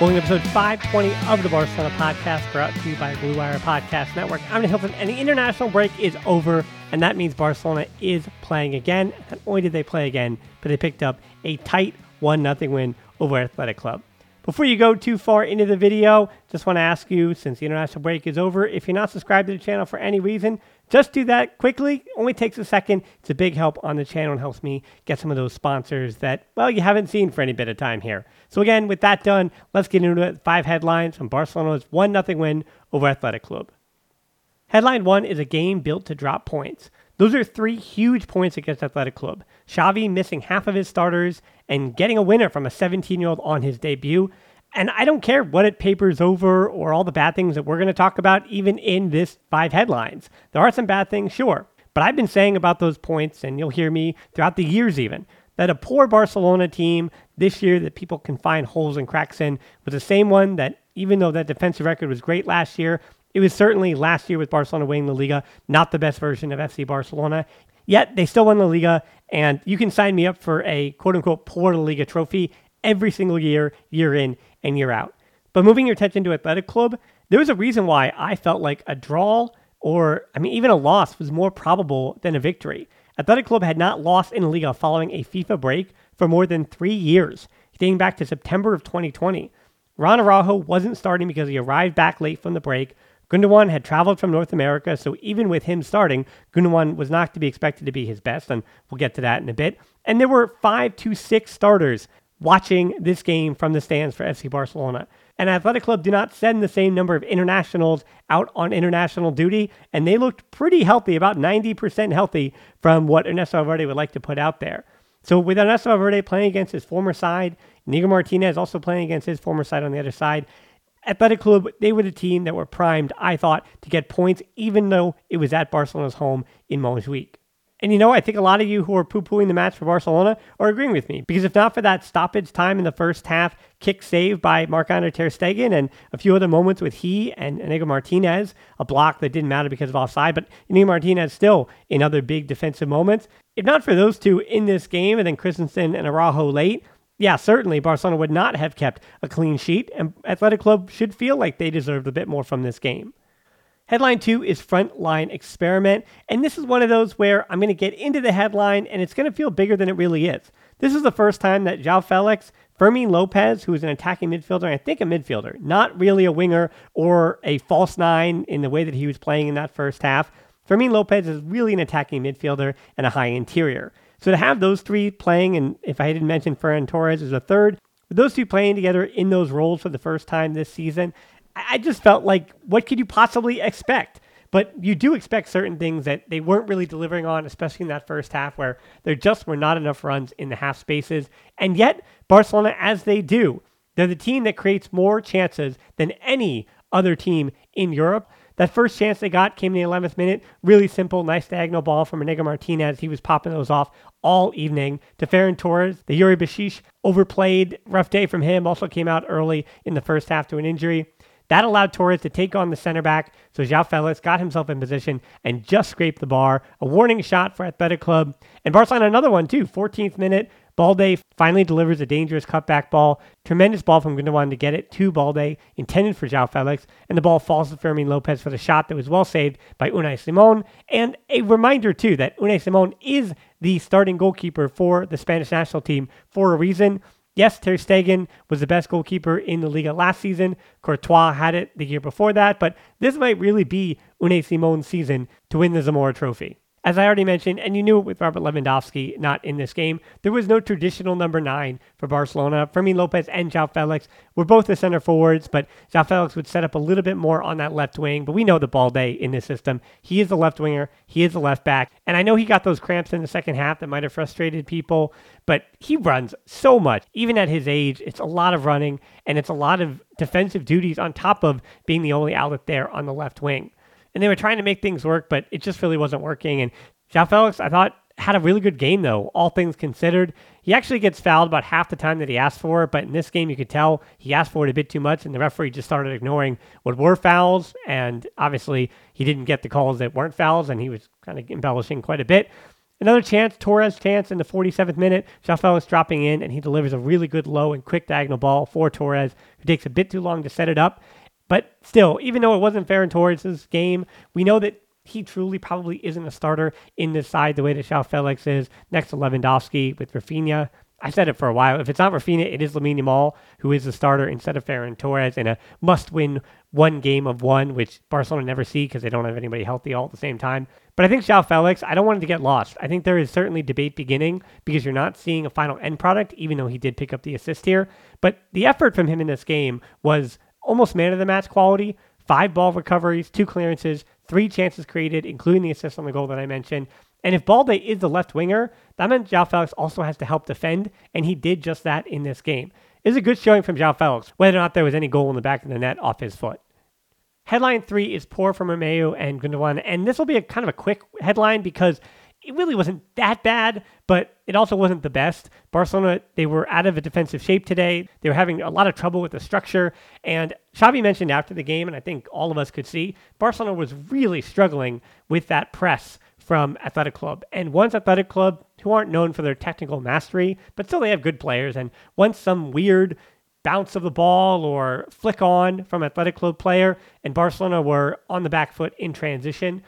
Welcome to episode 520 of the Barcelona podcast, brought to you by Blue Wire Podcast Network. I'm Nick Hilton, and the international break is over, and that means Barcelona is playing again. Not only did they play again, but they picked up a tight 1 0 win over Athletic Club. Before you go too far into the video, just want to ask you, since the international break is over, if you're not subscribed to the channel for any reason, just do that quickly. Only takes a second. It's a big help on the channel and helps me get some of those sponsors that, well, you haven't seen for any bit of time here. So again, with that done, let's get into it. Five headlines from Barcelona's 1-0 win over Athletic Club. Headline one is a game built to drop points. Those are three huge points against Athletic Club. Xavi missing half of his starters and getting a winner from a 17-year-old on his debut. And I don't care what it papers over or all the bad things that we're going to talk about, even in this five headlines. There are some bad things, sure. But I've been saying about those points, and you'll hear me throughout the years even, that a poor Barcelona team this year that people can find holes and cracks in was the same one that, even though that defensive record was great last year, it was certainly last year with Barcelona winning the Liga, not the best version of FC Barcelona. Yet they still won the Liga, and you can sign me up for a quote unquote poor La Liga trophy every single year, year in and year out. But moving your attention to Athletic Club, there was a reason why I felt like a draw or, I mean, even a loss was more probable than a victory. Athletic Club had not lost in Liga following a FIFA break for more than three years, dating back to September of 2020. Ron Araujo wasn't starting because he arrived back late from the break. Gundogan had traveled from North America, so even with him starting, Gundogan was not to be expected to be his best, and we'll get to that in a bit. And there were five to six starters watching this game from the stands for FC Barcelona. And Athletic Club do not send the same number of internationals out on international duty, and they looked pretty healthy, about 90% healthy from what Ernesto Valverde would like to put out there. So with Ernesto Valverde playing against his former side, Inigo Martinez also playing against his former side on the other side, Athletic Club, they were the team that were primed, I thought, to get points, even though it was at Barcelona's home in Montjuic. And you know, I think a lot of you who are poo pooing the match for Barcelona are agreeing with me because if not for that stoppage time in the first half, kick save by Marc-Andre Ter Stegen and a few other moments with he and Inigo Martinez, a block that didn't matter because of offside, but Inigo Martinez still in other big defensive moments. If not for those two in this game and then Christensen and Araujo late, yeah, certainly Barcelona would not have kept a clean sheet, and Athletic Club should feel like they deserved a bit more from this game. Headline two is Frontline Experiment. And this is one of those where I'm going to get into the headline and it's going to feel bigger than it really is. This is the first time that João Felix, Fermin Lopez, who is an attacking midfielder, I think a midfielder, not really a winger or a false nine in the way that he was playing in that first half. Fermin Lopez is really an attacking midfielder and a high interior. So to have those three playing, and if I didn't mention Ferran Torres as a third, those two playing together in those roles for the first time this season, I just felt like, what could you possibly expect? But you do expect certain things that they weren't really delivering on, especially in that first half where there just were not enough runs in the half spaces. And yet, Barcelona, as they do, they're the team that creates more chances than any other team in Europe. That first chance they got came in the 11th minute. Really simple, nice diagonal ball from Inigo Martinez. He was popping those off all evening. To Ferran Torres, the Yuri Berchiche overplayed. Rough day from him. Also came out early in the first half to an injury. That allowed Torres to take on the center back. So Joao Felix got himself in position and just scraped the bar. A warning shot for Athletic Club. And Barcelona, another one too. 14th minute, Balde finally delivers a dangerous cutback ball. Tremendous ball from Gundogan to get it to Balde, intended for Joao Felix, and the ball falls to Fermin Lopez for the shot that was well saved by Unai Simon. And a reminder, too, that Unai Simon is the starting goalkeeper for the Spanish national team for a reason. Yes, Ter Stegen was the best goalkeeper in the Liga last season. Courtois had it the year before that, but this might really be Unai Simon's season to win the Zamora Trophy. As I already mentioned, and you knew it with Robert Lewandowski not in this game, there was no traditional number nine for Barcelona. Fermin Lopez and Joao Felix were both the center forwards, but Joao Felix would set up a little bit more on that left wing. But we know the Balde in this system. He is the left winger, he is the left back. And I know he got those cramps in the second half that might have frustrated people, but he runs so much. Even at his age, it's a lot of running and it's a lot of defensive duties on top of being the only outlet there on the left wing and they were trying to make things work, but it just really wasn't working. And Joao Felix, I thought, had a really good game, though, all things considered. He actually gets fouled about half the time that he asked for but in this game, you could tell he asked for it a bit too much, and the referee just started ignoring what were fouls. And obviously, he didn't get the calls that weren't fouls, and he was kind of embellishing quite a bit. Another chance, Torres chance in the 47th minute. Joao Felix dropping in, and he delivers a really good low and quick diagonal ball for Torres, who takes a bit too long to set it up. But still, even though it wasn't Ferran Torres' game, we know that he truly probably isn't a starter in this side the way that Joao Felix is next to Lewandowski with Raphinha. I said it for a while. If it's not Raphinha, it is Lamine Yamal who is the starter instead of Ferran Torres in a must-win one game of one, which Barcelona never see because they don't have anybody healthy all at the same time. But I think Joao Felix, I don't want him to get lost. I think there is certainly debate beginning because you're not seeing a final end product, even though he did pick up the assist here. But the effort from him in this game was almost man of the match quality. Five ball recoveries, two clearances, three chances created, including the assist on the goal that I mentioned. And if Balde is the left winger, that meant Joao Felix also has to help defend, and he did just that in this game. It is a good showing from Joao Felix, whether or not there was any goal in the back of the net off his foot. Headline three is poor from Romeu and Gundogan, and this will be a kind of a quick headline because it really wasn't that bad, but it also wasn't the best. Barcelona, they were out of a defensive shape today. They were having a lot of trouble with the structure. And Xavi mentioned after the game, and I think all of us could see, Barcelona was really struggling with that press from Athletic Club. And once Athletic Club, who aren't known for their technical mastery, but still they have good players, and once some weird bounce of the ball or flick on from Athletic Club player, and Barcelona were on the back foot in transition.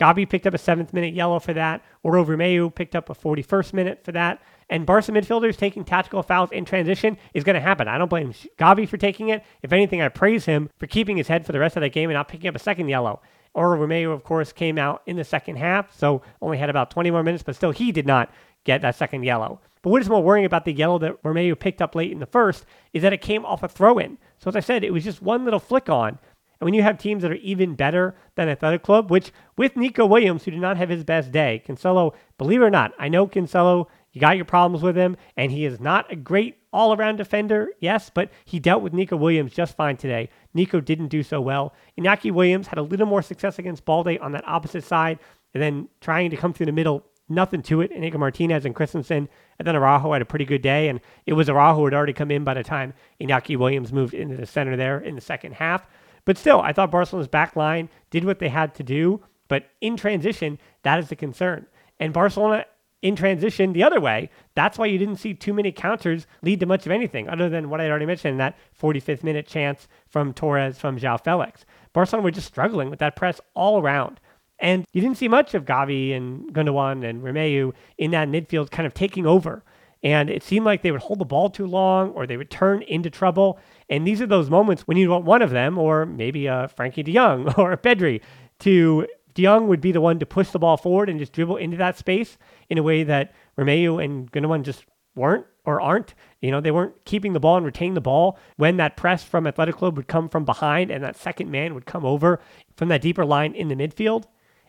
Gavi picked up a seventh minute yellow for that. Oriol Romeu picked up a 41st minute for that. And Barca midfielders taking tactical fouls in transition is going to happen. I don't blame Gavi for taking it. If anything, I praise him for keeping his head for the rest of that game and not picking up a second yellow. Oriol Romeu, of course, came out in the second half, so only had about 20 more minutes, but still he did not get that second yellow. But what is more worrying about the yellow that Romeu picked up late in the first is that it came off a throw in. So as I said, it was just one little flick on and when you have teams that are even better than Athletic Club, which with Nico Williams, who did not have his best day, Cancelo, believe it or not, I know Cancelo, you got your problems with him, and he is not a great all around defender, yes, but he dealt with Nico Williams just fine today. Nico didn't do so well. Iñaki Williams had a little more success against Balde on that opposite side, and then trying to come through the middle, nothing to it. Inigo Martinez and Christensen, and then Araujo had a pretty good day, and it was Araujo who had already come in by the time Iñaki Williams moved into the center there in the second half. But still, I thought Barcelona's back line did what they had to do. But in transition, that is the concern. And Barcelona in transition the other way, that's why you didn't see too many counters lead to much of anything, other than what I already mentioned, that 45th minute chance from Torres from Joao Felix. Barcelona were just struggling with that press all around. And you didn't see much of Gavi and Gundogan and Romeu in that midfield kind of taking over. And it seemed like they would hold the ball too long or they would turn into trouble. And these are those moments when you want one of them, or maybe uh, a Frenkie de Jong or a Pedri, to De Jong would be the one to push the ball forward and just dribble into that space in a way that Romeu and Gundogan just weren't or aren't. You know, they weren't keeping the ball and retaining the ball when that press from Athletic Club would come from behind and that second man would come over from that deeper line in the midfield.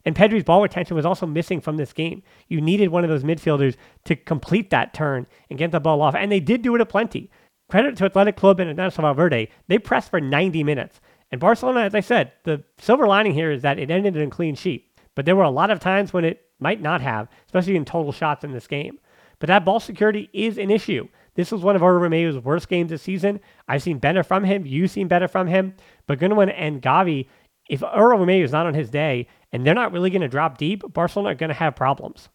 And Pedri's ball retention was also missing from this game. You needed one of those midfielders to complete that turn and get the ball off. And they did do it a plenty. Credit to Athletic Club and Ernesto Valverde. They pressed for 90 minutes. And Barcelona, as I said, the silver lining here is that it ended in a clean sheet. But there were a lot of times when it might not have, especially in total shots in this game. But that ball security is an issue. This was one of Oriol Romeu's worst games this season. I've seen better from him. You've seen better from him. But Gundogan and Gavi, if Oriol Romeu is not on his day and they're not really going to drop deep, Barcelona are going to have problems.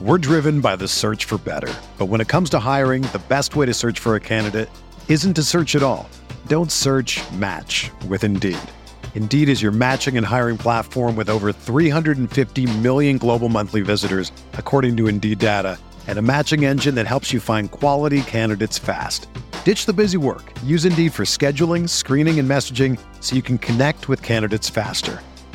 We're driven by the search for better. But when it comes to hiring, the best way to search for a candidate isn't to search at all. Don't search match with Indeed. Indeed is your matching and hiring platform with over 350 million global monthly visitors, according to Indeed data, and a matching engine that helps you find quality candidates fast. Ditch the busy work. Use Indeed for scheduling, screening, and messaging so you can connect with candidates faster.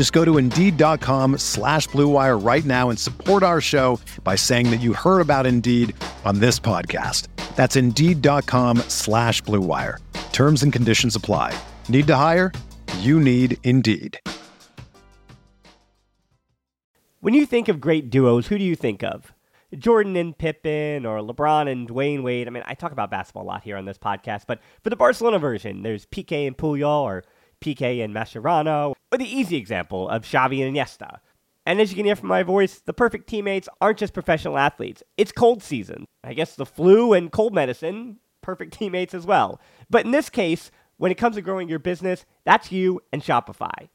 Just go to Indeed.com slash BlueWire right now and support our show by saying that you heard about Indeed on this podcast. That's Indeed.com slash BlueWire. Terms and conditions apply. Need to hire? You need Indeed. When you think of great duos, who do you think of? Jordan and Pippen or LeBron and Dwyane Wade. I mean, I talk about basketball a lot here on this podcast, but for the Barcelona version, there's Piqué and Puyol or Piqué and Mascherano, or the easy example of Xavi and Iniesta. And as you can hear from my voice, the perfect teammates aren't just professional athletes. It's cold season. I guess the flu and cold medicine, perfect teammates as well. But in this case, when it comes to growing your business, that's you and Shopify.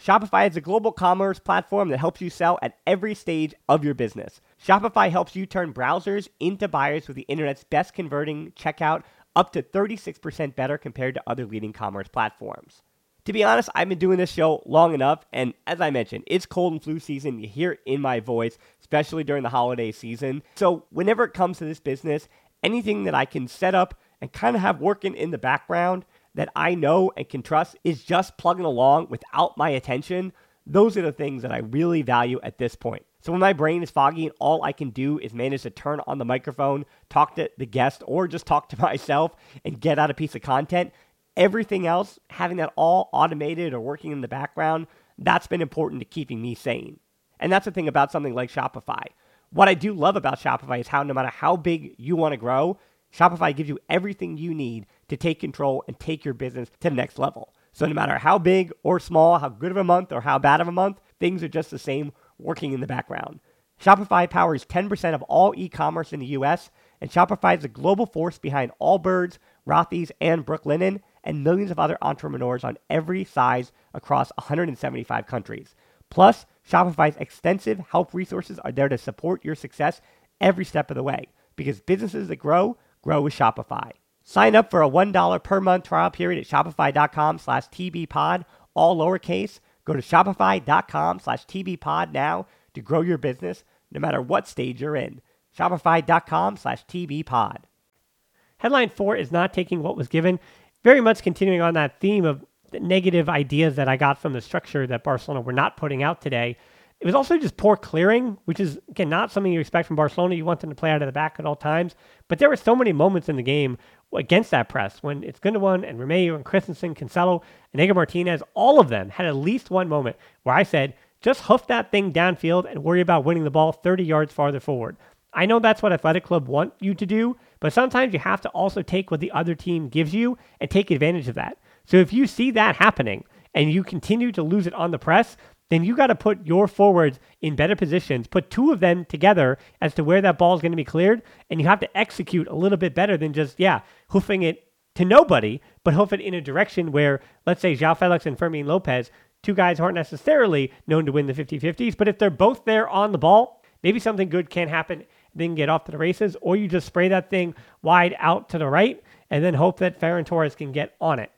Shopify is a global commerce platform that helps you sell at every stage of your business. Shopify helps you turn browsers into buyers with the internet's best converting checkout, up to 36% better compared to other leading commerce platforms. To be honest, I've been doing this show long enough, and as I mentioned, it's cold and flu season. You hear it in my voice, especially during the holiday season. So, whenever it comes to this business, anything that I can set up and kind of have working in the background that I know and can trust is just plugging along without my attention, those are the things that I really value at this point. So when my brain is foggy and all I can do is manage to turn on the microphone, talk to the guest, or just talk to myself and get out a piece of content, everything else, having that all automated or working in the background, that's been important to keeping me sane. And that's the thing about something like Shopify. What I do love about Shopify is how no matter how big you want to grow, Shopify gives you everything you need to take control and take your business to the next level. So no matter how big or small, how good of a month or how bad of a month, things are just the same working in the background. Shopify powers 10% of all e-commerce in the US, and Shopify is the global force behind Allbirds, Rothy's, and Brooklinen, and millions of other entrepreneurs on every size across 175 countries. Plus, Shopify's extensive help resources are there to support your success every step of the way, because businesses that grow, grow with Shopify. Sign up for a $1 per month trial period at shopify.com slash tbpod, all lowercase. Go to shopify.com slash tbpod now to grow your business no matter what stage you're in. Shopify.com slash tbpod. Headline four is not taking what was given. Very much continuing on that theme of the negative ideas that I got from the structure that Barcelona were not putting out today. It was also just poor clearing, which is, again, not something you expect from Barcelona. You want them to play out of the back at all times. But there were so many moments in the game against that press when it's Gundogan and Romeu and Christensen, Cancelo, and Inigo Martinez, all of them had at least one moment where I said, just hoof that thing downfield and worry about winning the ball 30 yards farther forward. I know that's what Athletic Club want you to do, but sometimes you have to also take what the other team gives you and take advantage of that. So if you see that happening and you continue to lose it on the press, then you got to put your forwards in better positions, put two of them together as to where that ball is going to be cleared, and you have to execute a little bit better than just, yeah, hoofing it to nobody, but hoof it in a direction where, let's say, João Felix and Fermin Lopez, two guys aren't necessarily known to win the 50 50s, but if they're both there on the ball, maybe something good can happen, then get off to the races, or you just spray that thing wide out to the right and then hope that Ferran Torres can get on it.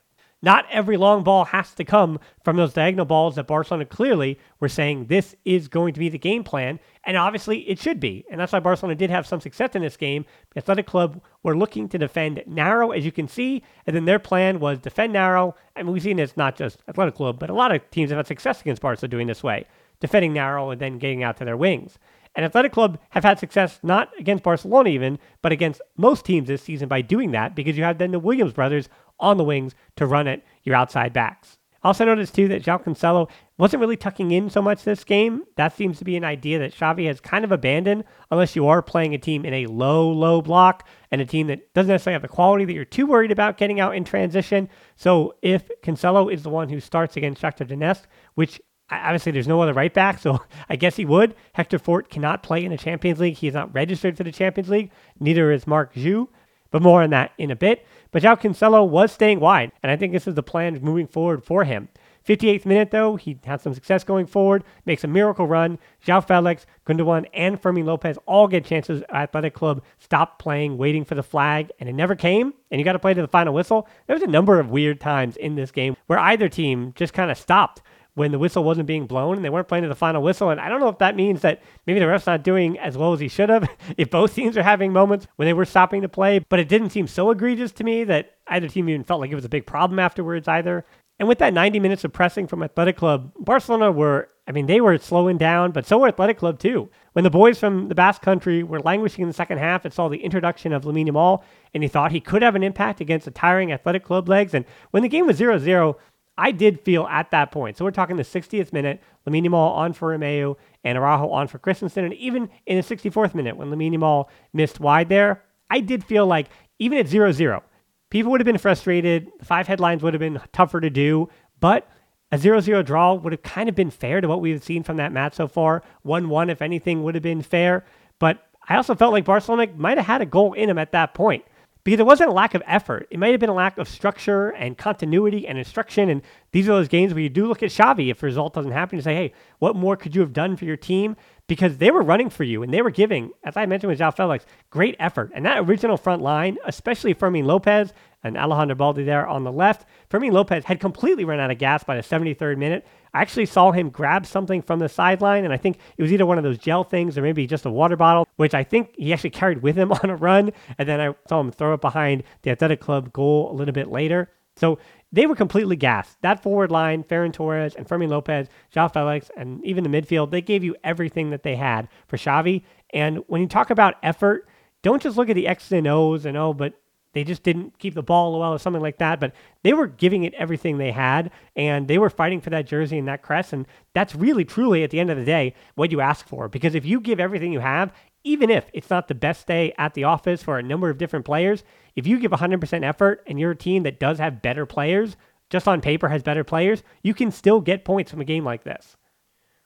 Not every long ball has to come from those diagonal balls that Barcelona clearly were saying this is going to be the game plan, and obviously it should be. And that's why Barcelona did have some success in this game. The Athletic Club were looking to defend narrow, as you can see, and then their plan was defend narrow. And we've seen this not just Athletic Club, but a lot of teams have had success against Barcelona doing this way, defending narrow and then getting out to their wings. And Athletic Club have had success not against Barcelona even, but against most teams this season by doing that because you have then the Williams brothers on the wings to run at your outside backs. Also noticed too that João Cancelo wasn't really tucking in so much this game. That seems to be an idea that Xavi has kind of abandoned unless you are playing a team in a low, low block and a team that doesn't necessarily have the quality that you're too worried about getting out in transition. So if Cancelo is the one who starts against Shakhtar Donetsk, which obviously there's no other right back, so I guess he would. Hector Fort cannot play in the Champions League. He is not registered for the Champions League. Neither is Marc Guiu. But more on that in a bit. But João Cancelo was staying wide, and I think this is the plan moving forward for him. 58th minute, though, he had some success going forward, makes a miracle run. João Felix, Gundogan, and Fermin Lopez all get chances Athletic Club, stopped playing, waiting for the flag, and it never came, and you got to play to the final whistle. There was a number of weird times in this game where either team just kind of stopped when the whistle wasn't being blown and they weren't playing to the final whistle. And I don't know if that means that maybe the ref's not doing as well as he should have, if both teams are having moments when they were stopping to play, but it didn't seem so egregious to me that either team even felt like it was a big problem afterwards either. And with that 90 minutes of pressing from Athletic Club, Barcelona were, I mean, they were slowing down, but so were Athletic Club too. When the boys from the Basque Country were languishing in the second half it saw the introduction of Lamine Yamal, and he thought he could have an impact against the tiring Athletic Club legs. And when the game was 0 0, I did feel at that point. So we're talking the 60th minute, Lamine Yamal on for Romeu and Araujo on for Christensen. And even in the 64th minute, when Lamine Yamal missed wide there, I did feel like even at 0 0, people would have been frustrated. Five headlines would have been tougher to do, but a 0 0 draw would have kind of been fair to what we've seen from that match so far. 1 1, if anything, would have been fair. But I also felt like Barcelona might have had a goal in them at that point because it wasn't a lack of effort. It might have been a lack of structure and continuity and instruction. And these are those games where you do look at Xavi if a result doesn't happen to say, hey, what more could you have done for your team? Because they were running for you and they were giving, as I mentioned with João Felix, great effort. And that original front line, especially Fermin Lopez and Alejandro Balde there on the left, Fermin Lopez had completely run out of gas by the 73rd minute. I actually saw him grab something from the sideline, and I think it was either one of those gel things or maybe just a water bottle, which I think he actually carried with him on a run. And then I saw him throw it behind the Athletic Club goal a little bit later. So they were completely gassed. That forward line, Ferran Torres and Fermin Lopez, João Felix, and even the midfield, they gave you everything that they had for Xavi. And when you talk about effort, don't just look at the X's and O's and oh, but they just didn't keep the ball well or something like that. But they were giving it everything they had, and they were fighting for that jersey and that crest. And that's really, truly, at the end of the day, what you ask for. Because if you give everything you have, even if it's not the best day at the office for a number of different players, if you give 100% effort and you're a team that does have better players, just on paper has better players, you can still get points from a game like this.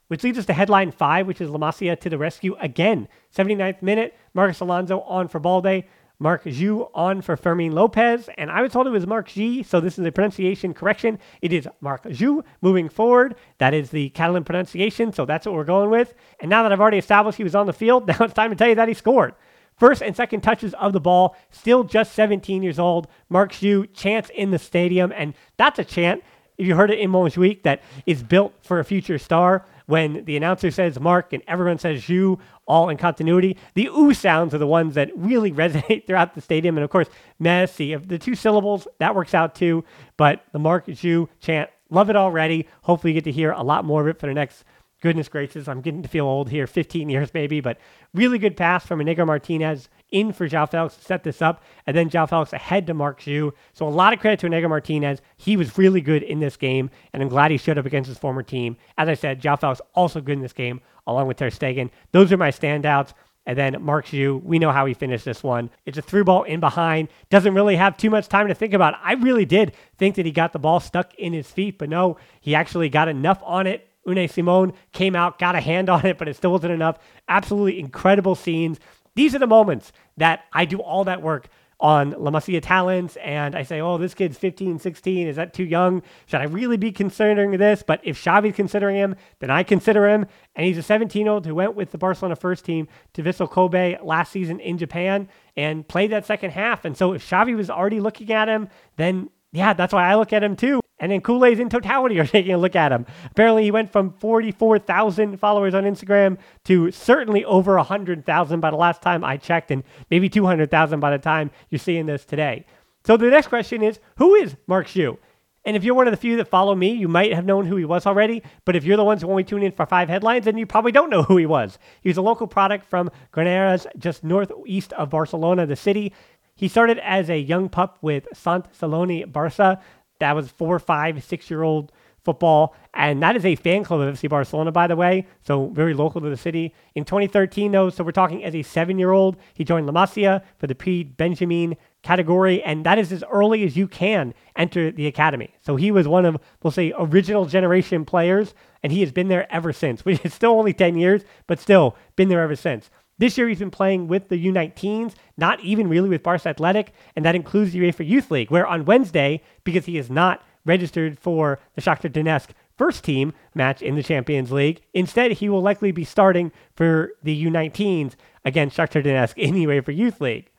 Which leads us to headline five, which is La Masia to the rescue again. 79th minute, Marcos Alonso on for Balde. Marc Guiu on for Fermin Lopez, and I was told it was Mark G, so this is a pronunciation correction. It is Marc Guiu moving forward. That is the Catalan pronunciation, so that's what we're going with. And now that I've already established he was on the field, now it's time to tell you that he scored. First and second touches of the ball, still just 17 years old. Marc Guiu chance in the stadium, and that's a chant, if you heard it in Montjuic, that is built for a future star when the announcer says Mark and everyone says you, all in continuity. The ooh sounds are the ones that really resonate throughout the stadium. And of course, Messi, the two syllables, that works out too. But the Mark you chant, love it already. Hopefully, you get to hear a lot more of it for the next goodness gracious, I'm getting to feel old here, 15 years maybe, but really good pass from Inigo Martinez in for João Felix to set this up, and then João Felix ahead to Marc Guiu. So a lot of credit to Inigo Martinez. He was really good in this game, and I'm glad he showed up against his former team. As I said, João Felix also good in this game, along with Ter Stegen. Those are my standouts. And then Marc Guiu, we know how he finished this one. It's a through ball in behind. Doesn't really have too much time to think about. I really did think that he got the ball stuck in his feet, but no, he actually got enough on it Unai Simon came out, got a hand on it, but it still wasn't enough. Absolutely incredible scenes. These are the moments that I do all that work on La Masia talents and I say, oh, this kid's 15, 16. Is that too young? Should I really be considering this? But if Xavi's considering him, then I consider him. And he's a 17 year old who went with the Barcelona first team to Vissel Kobe last season in Japan and played that second half. And so if Xavi was already looking at him, then yeah, that's why I look at him too. And then Kool-Aid's in totality are taking a look at him. Apparently, he went from 44,000 followers on Instagram to certainly over 100,000 by the last time I checked, and maybe 200,000 by the time you're seeing this today. So the next question is, who is Marc Guiu? And if you're one of the few that follow me, you might have known who he was already. But if you're the ones who only tune in for five headlines, then you probably don't know who he was. He was a local product from Granollers, just northeast of Barcelona, the city. He started as a young pup with Sant Celoni Barça. That was four, five, six year old football. And that is a fan club of FC Barcelona, by the way. So very local to the city. In 2013, though, so we're talking as a seven year old, he joined La Masia for the Pre Benjamin category. And that is as early as you can enter the academy. So he was one of, we'll say, original generation players. And he has been there ever since, which is still only 10 years, but still been there ever since. This year, he's been playing with the U19s, not even really with Barca Athletic, and that includes the UEFA Youth League, where on Wednesday, because he is not registered for the Shakhtar Donetsk first team match in the Champions League. Instead, he will likely be starting for the U19s against Shakhtar Donetsk the UEFA Youth League.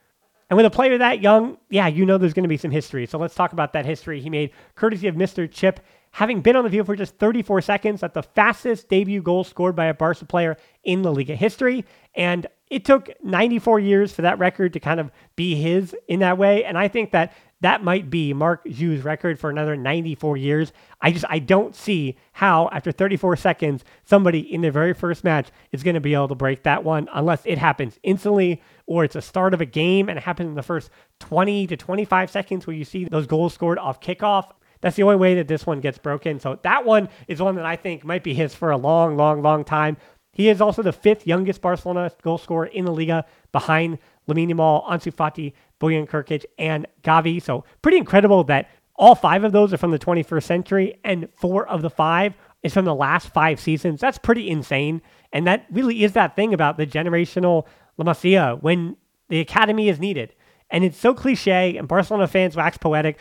And with a player that young, yeah, you know there's going to be some history. So let's talk about that history he made, courtesy of Mr. Chip. Having been on the field for just 34 seconds, at the fastest debut goal scored by a Barca player in the Liga history. And it took 94 years for that record to kind of be his in that way. And I think that that might be Marc Guiu's record for another 94 years. I just I don't see how after 34 seconds somebody in their very first match is going to be able to break that one unless it happens instantly or it's a start of a game and it happens in the first 20 to 25 seconds where you see those goals scored off kickoff. That's the only way that this one gets broken. So that one is one that I think might be his for a long, long, long time. He is also the fifth youngest Barcelona goal scorer in the Liga behind Lamine Yamal, Ansu Fati, Bojan Krkic, and Gavi. So pretty incredible that all five of those are from the 21st century, and four of the five is from the last five seasons. That's pretty insane. And that really is that thing about the generational La Masia when the academy is needed. And it's so cliche, and Barcelona fans wax poetic.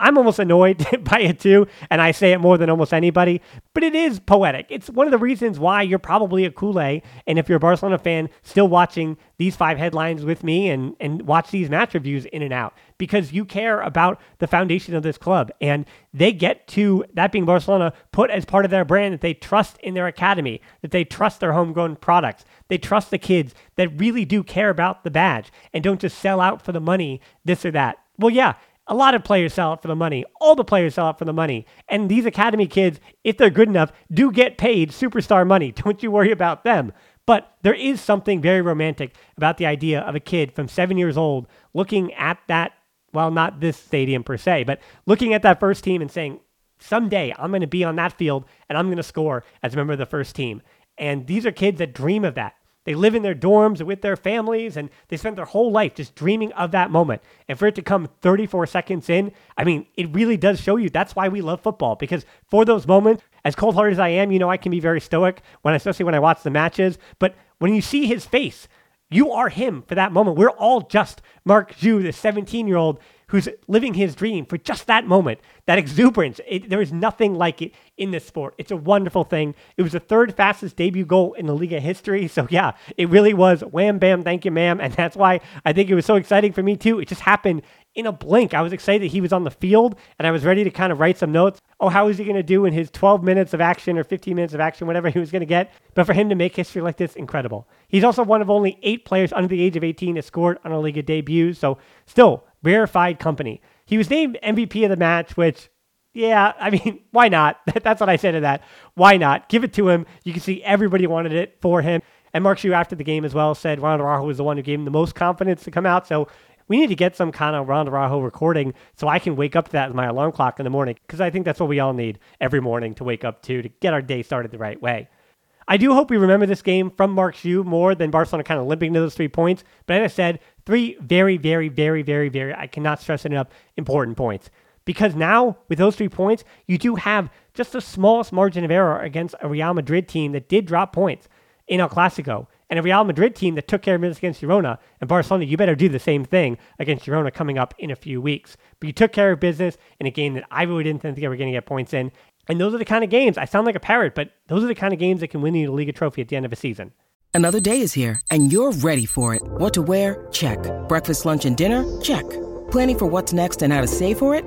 I'm almost annoyed by it too, and I say it more than almost anybody, but it is poetic. It's one of the reasons why you're probably a Kool-Aid, and if you're a Barcelona fan, still watching these five headlines with me and, and watch these match reviews in and out, because you care about the foundation of this club, and they get to, that being Barcelona, put as part of their brand that they trust in their academy, that they trust their homegrown products, they trust the kids that really do care about the badge, and don't just sell out for the money, this or that. Well, yeah, a lot of players sell out for the money. All the players sell out for the money. And these academy kids, if they're good enough, do get paid superstar money. Don't you worry about them. But there is something very romantic about the idea of a kid from seven years old looking at that, well, not this stadium per se, but looking at that first team and saying, someday I'm going to be on that field and I'm going to score as a member of the first team. And these are kids that dream of that. They live in their dorms with their families and they spend their whole life just dreaming of that moment. And for it to come 34 seconds in, I mean, it really does show you that's why we love football because for those moments, as cold hearted as I am, you know, I can be very stoic when, especially when I watch the matches. But when you see his face, you are him for that moment. We're all just Marc Guiu, the 17 year old who's living his dream for just that moment, that exuberance. It, there is nothing like it in this sport. It's a wonderful thing. It was the third fastest debut goal in the Liga history. So, yeah, it really was wham, bam, thank you, ma'am. And that's why I think it was so exciting for me, too. It just happened in a blink. I was excited that he was on the field and I was ready to kind of write some notes. Oh, how is he going to do in his 12 minutes of action or 15 minutes of action, whatever he was going to get? But for him to make history like this, incredible. He's also one of only eight players under the age of 18 that scored on a Liga debut. So, still, verified company. He was named MVP of the match, which, yeah, I mean, why not? That's what I said to that. Why not? Give it to him. You can see everybody wanted it for him. And Marc Guiu, after the game as well, said Ronald Araujo was the one who gave him the most confidence to come out. So we need to get some kind of Ronald Araujo recording so I can wake up to that as my alarm clock in the morning because I think that's what we all need every morning to wake up to to get our day started the right way. I do hope we remember this game from Marc Guiu more than Barcelona kind of limping to those three points. But as I said, three very, very, very, very, very, I cannot stress it enough, important points. Because now, with those three points, you do have just the smallest margin of error against a Real Madrid team that did drop points in El Clasico. And a Real Madrid team that took care of business against Girona. And Barcelona, you better do the same thing against Girona coming up in a few weeks. But you took care of business in a game that I really didn't think they were going to get points in. And those are the kind of games, I sound like a parrot, but those are the kind of games that can win you the Liga trophy at the end of a season. Another day is here, and you're ready for it. What to wear? Check. Breakfast, lunch, and dinner? Check. Planning for what's next and how to save for it?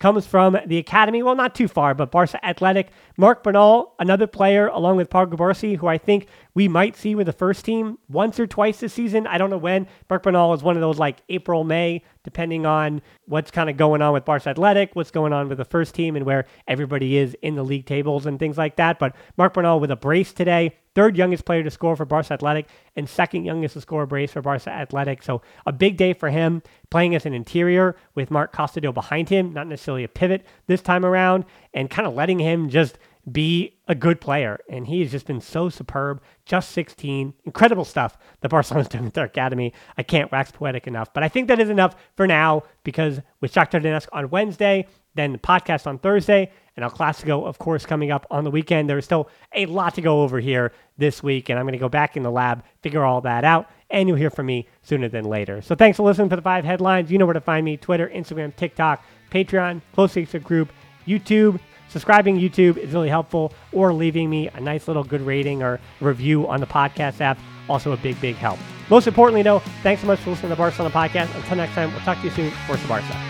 comes from the academy. Well, not too far, but Barca Athletic. Marc Bernal, another player, along with Pau Cubarsí, who I think we might see with the first team once or twice this season. I don't know when. Marc Bernal is one of those like April, May, depending on what's kind of going on with Barca Athletic, what's going on with the first team, and where everybody is in the league tables and things like that. But Marc Bernal with a brace today, third youngest player to score for Barca Athletic, and second youngest to score a brace for Barca Athletic. So a big day for him, playing as an interior with Marc Casadó behind him, not necessarily a pivot this time around, and kind of letting him just be a good player. And he has just been so superb. Just 16. Incredible stuff that Barcelona's doing with their academy. I can't wax poetic enough. But I think that is enough for now because with Shakhtar Donetsk on Wednesday, then the podcast on Thursday, and El Clasico, of course, coming up on the weekend. There is still a lot to go over here this week, and I'm going to go back in the lab, figure all that out, and you'll hear from me sooner than later. So thanks for listening to the five headlines. You know where to find me Twitter, Instagram, TikTok, Patreon, Close Secret Group, YouTube. Subscribing YouTube is really helpful, or leaving me a nice little good rating or review on the podcast app. Also, a big, big help. Most importantly, though, thanks so much for listening to the Barcelona podcast. Until next time, we'll talk to you soon. Forza Barca.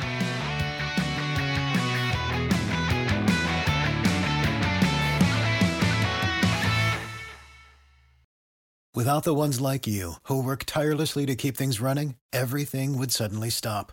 Without the ones like you, who work tirelessly to keep things running, everything would suddenly stop.